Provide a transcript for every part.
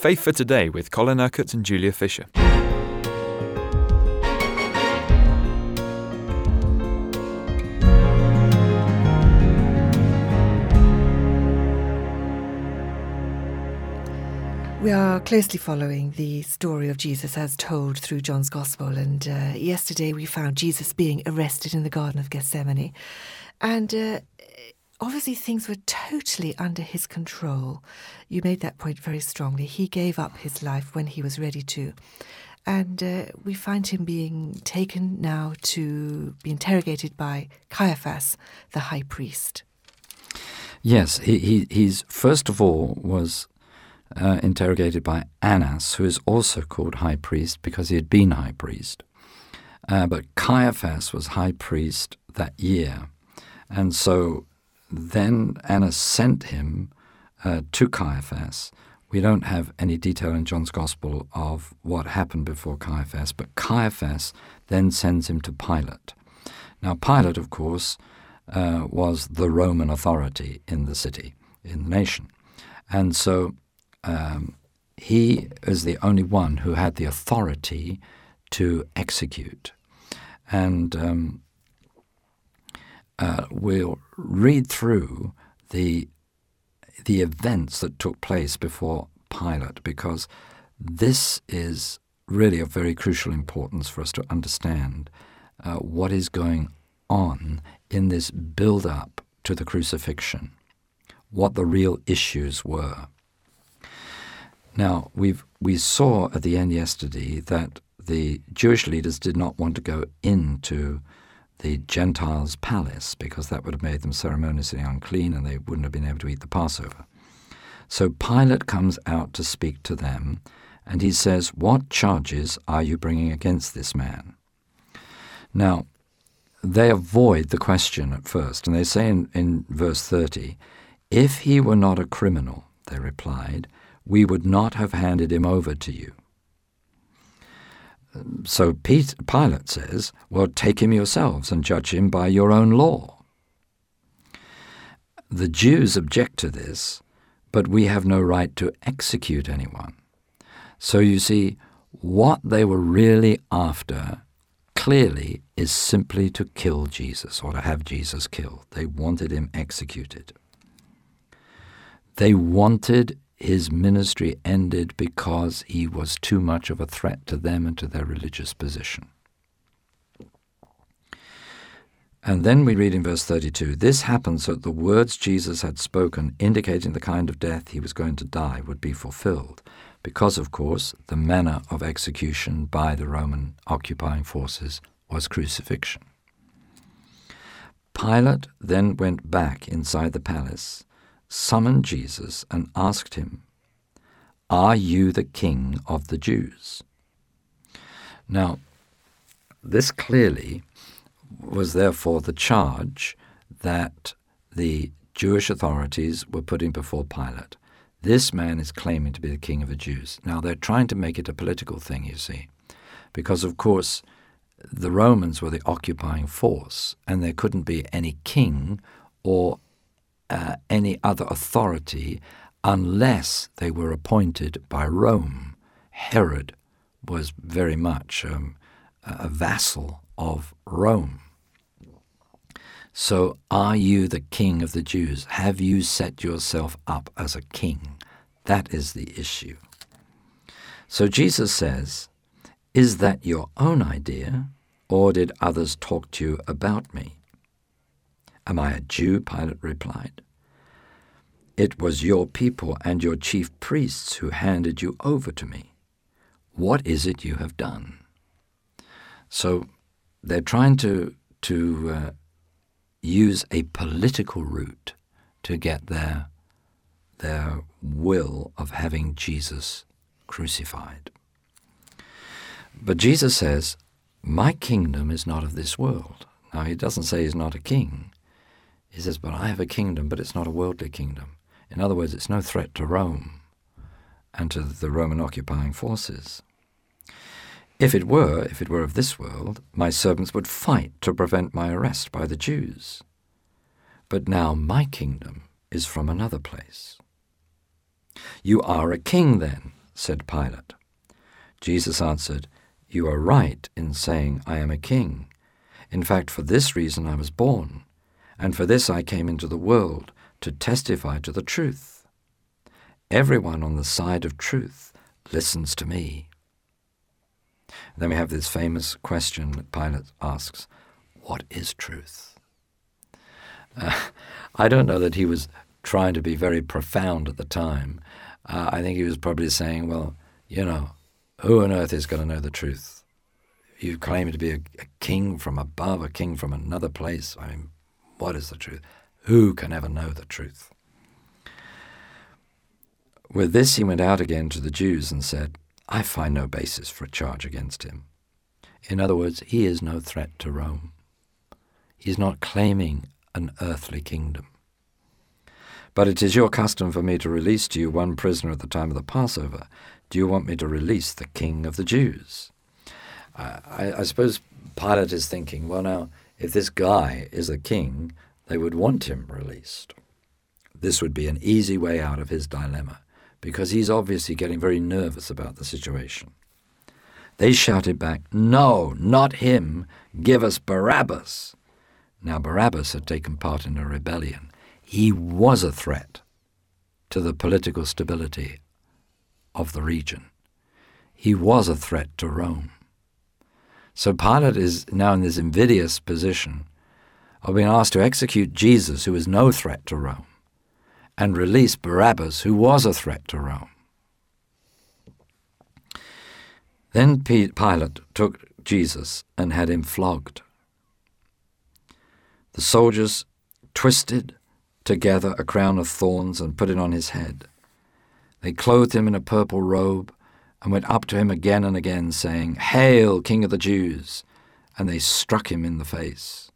Faith for Today with Colin Urquhart and Julia Fisher. We are closely following the story of Jesus as told through John's Gospel. And uh, yesterday we found Jesus being arrested in the Garden of Gethsemane. And uh, obviously things were totally under his control. You made that point very strongly. He gave up his life when he was ready to. And uh, we find him being taken now to be interrogated by Caiaphas, the high priest. Yes, he, he he's first of all was uh, interrogated by Annas, who is also called high priest because he had been high priest. Uh, but Caiaphas was high priest that year. And so then Annas sent him uh, to Caiaphas. We don't have any detail in John's Gospel of what happened before Caiaphas, but Caiaphas then sends him to Pilate. Now, Pilate, of course, uh, was the Roman authority in the city, in the nation. And so um, he is the only one who had the authority to execute. And um, uh, we'll read through the the events that took place before Pilate because this is really of very crucial importance for us to understand uh, what is going on in this build up to the crucifixion, what the real issues were. Now, we've, we saw at the end yesterday that the Jewish leaders did not want to go into the Gentiles' palace because that would have made them ceremoniously unclean and they wouldn't have been able to eat the Passover. So Pilate comes out to speak to them and he says, What charges are you bringing against this man? Now, they avoid the question at first and they say in, in verse 30, If he were not a criminal, they replied, we would not have handed him over to you. So Pilate says, Well, take him yourselves and judge him by your own law. The Jews object to this, but we have no right to execute anyone. So you see, what they were really after clearly is simply to kill Jesus or to have Jesus killed. They wanted him executed. They wanted his ministry ended because he was too much of a threat to them and to their religious position. And then we read in verse 32 this happened so that the words Jesus had spoken, indicating the kind of death he was going to die, would be fulfilled, because, of course, the manner of execution by the Roman occupying forces was crucifixion. Pilate then went back inside the palace summoned Jesus and asked him, Are you the king of the Jews? Now, this clearly was therefore the charge that the Jewish authorities were putting before Pilate. This man is claiming to be the king of the Jews. Now, they're trying to make it a political thing, you see, because, of course, the Romans were the occupying force, and there couldn't be any king or uh, any other authority unless they were appointed by Rome. Herod was very much um, a vassal of Rome. So, are you the king of the Jews? Have you set yourself up as a king? That is the issue. So, Jesus says, Is that your own idea, or did others talk to you about me? Am I a Jew? Pilate replied. It was your people and your chief priests who handed you over to me. What is it you have done? So they're trying to, to uh, use a political route to get their, their will of having Jesus crucified. But Jesus says, My kingdom is not of this world. Now, he doesn't say he's not a king. He says, But I have a kingdom, but it's not a worldly kingdom. In other words, it's no threat to Rome and to the Roman occupying forces. If it were, if it were of this world, my servants would fight to prevent my arrest by the Jews. But now my kingdom is from another place. You are a king then, said Pilate. Jesus answered, You are right in saying, I am a king. In fact, for this reason I was born, and for this I came into the world, to testify to the truth. Everyone on the side of truth listens to me. Then we have this famous question that Pilate asks What is truth? Uh, I don't know that he was trying to be very profound at the time. Uh, I think he was probably saying, Well, you know, who on earth is going to know the truth? You claim to be a, a king from above, a king from another place. I mean, what is the truth? Who can ever know the truth? With this, he went out again to the Jews and said, I find no basis for a charge against him. In other words, he is no threat to Rome. He is not claiming an earthly kingdom. But it is your custom for me to release to you one prisoner at the time of the Passover. Do you want me to release the king of the Jews? I, I suppose Pilate is thinking, well, now, if this guy is a king, they would want him released. This would be an easy way out of his dilemma because he's obviously getting very nervous about the situation. They shouted back, No, not him. Give us Barabbas. Now, Barabbas had taken part in a rebellion. He was a threat to the political stability of the region. He was a threat to Rome. So Pilate is now in this invidious position of being asked to execute Jesus, who is no threat to Rome and release Barabbas, who was a threat to Rome. Then Pilate took Jesus and had him flogged. The soldiers twisted together a crown of thorns and put it on his head. They clothed him in a purple robe and went up to him again and again, saying, Hail, King of the Jews! And they struck him in the face.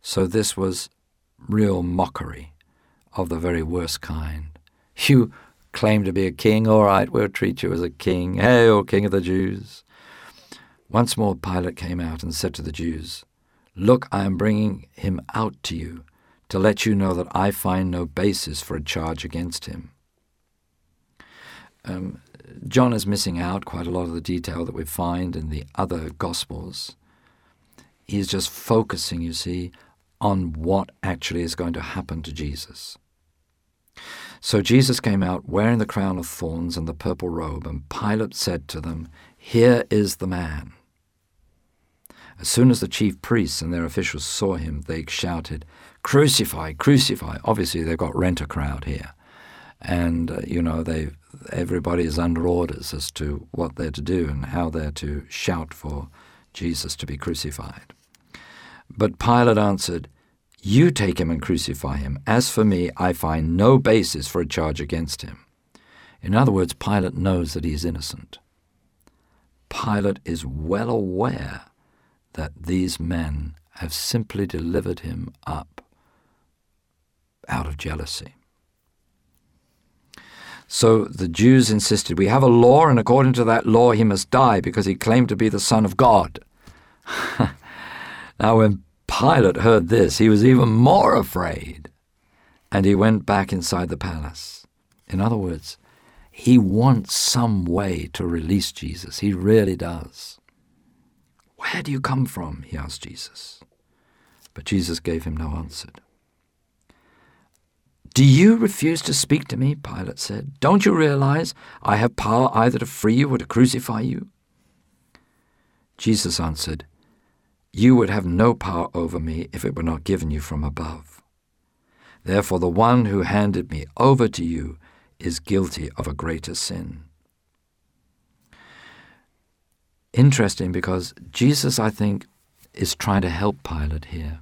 So this was real mockery of the very worst kind. You claim to be a king, all right, we'll treat you as a king. Hail, King of the Jews! Once more Pilate came out and said to the Jews, Look, I am bringing him out to you to let you know that I find no basis for a charge against him. Um, John is missing out quite a lot of the detail that we find in the other Gospels. He's just focusing, you see, on what actually is going to happen to Jesus. So Jesus came out wearing the crown of thorns and the purple robe, and Pilate said to them, Here is the man. As soon as the chief priests and their officials saw him, they shouted, Crucify, crucify. Obviously, they've got rent a crowd here. And, uh, you know, they everybody is under orders as to what they're to do and how they're to shout for Jesus to be crucified. But Pilate answered, you take him and crucify him. As for me, I find no basis for a charge against him. In other words, Pilate knows that he is innocent. Pilate is well aware that these men have simply delivered him up out of jealousy. So the Jews insisted, We have a law, and according to that law, he must die because he claimed to be the Son of God. now, when Pilate heard this, he was even more afraid, and he went back inside the palace. In other words, he wants some way to release Jesus. He really does. Where do you come from? he asked Jesus. But Jesus gave him no answer. Do you refuse to speak to me? Pilate said. Don't you realize I have power either to free you or to crucify you? Jesus answered, you would have no power over me if it were not given you from above. Therefore, the one who handed me over to you is guilty of a greater sin. Interesting because Jesus, I think, is trying to help Pilate here.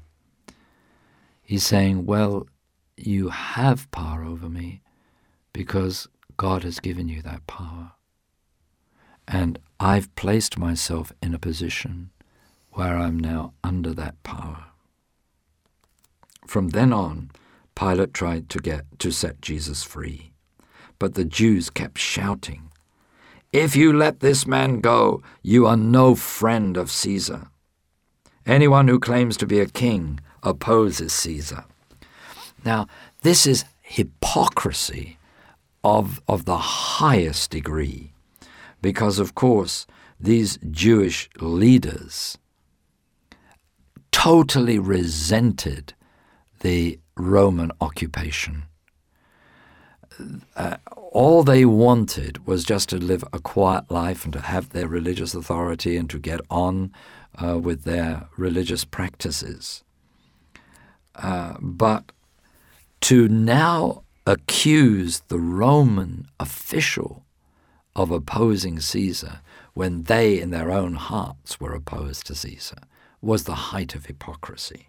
He's saying, Well, you have power over me because God has given you that power. And I've placed myself in a position where I'm now under that power. From then on, Pilate tried to get to set Jesus free, but the Jews kept shouting, If you let this man go, you are no friend of Caesar. Anyone who claims to be a king opposes Caesar. Now, this is hypocrisy of, of the highest degree. because, of course, these Jewish leaders totally resented the Roman occupation. Uh, all they wanted was just to live a quiet life and to have their religious authority and to get on uh, with their religious practices. Uh, but to now accuse the Roman official of opposing Caesar when they, in their own hearts, were opposed to Caesar was the height of hypocrisy.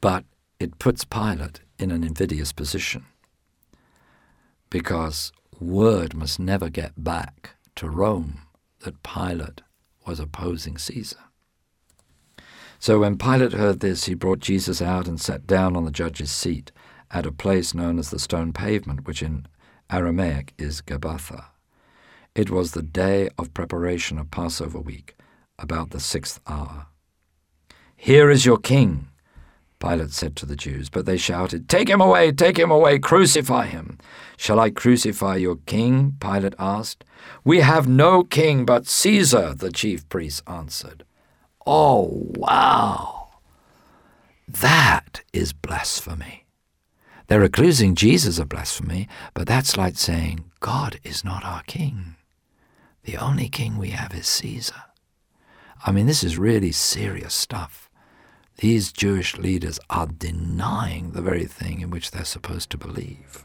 But it puts Pilate in an invidious position because word must never get back to Rome that Pilate was opposing Caesar. So when Pilate heard this, he brought Jesus out and sat down on the judge's seat at a place known as the stone pavement, which in Aramaic is Gabbatha. It was the day of preparation of Passover week, about the sixth hour. Here is your king, Pilate said to the Jews, but they shouted, Take him away, take him away, crucify him. Shall I crucify your king? Pilate asked. We have no king but Caesar, the chief priests answered. Oh, wow! That is blasphemy. They're accusing Jesus of blasphemy, but that's like saying, God is not our king. The only king we have is Caesar. I mean, this is really serious stuff. These Jewish leaders are denying the very thing in which they're supposed to believe.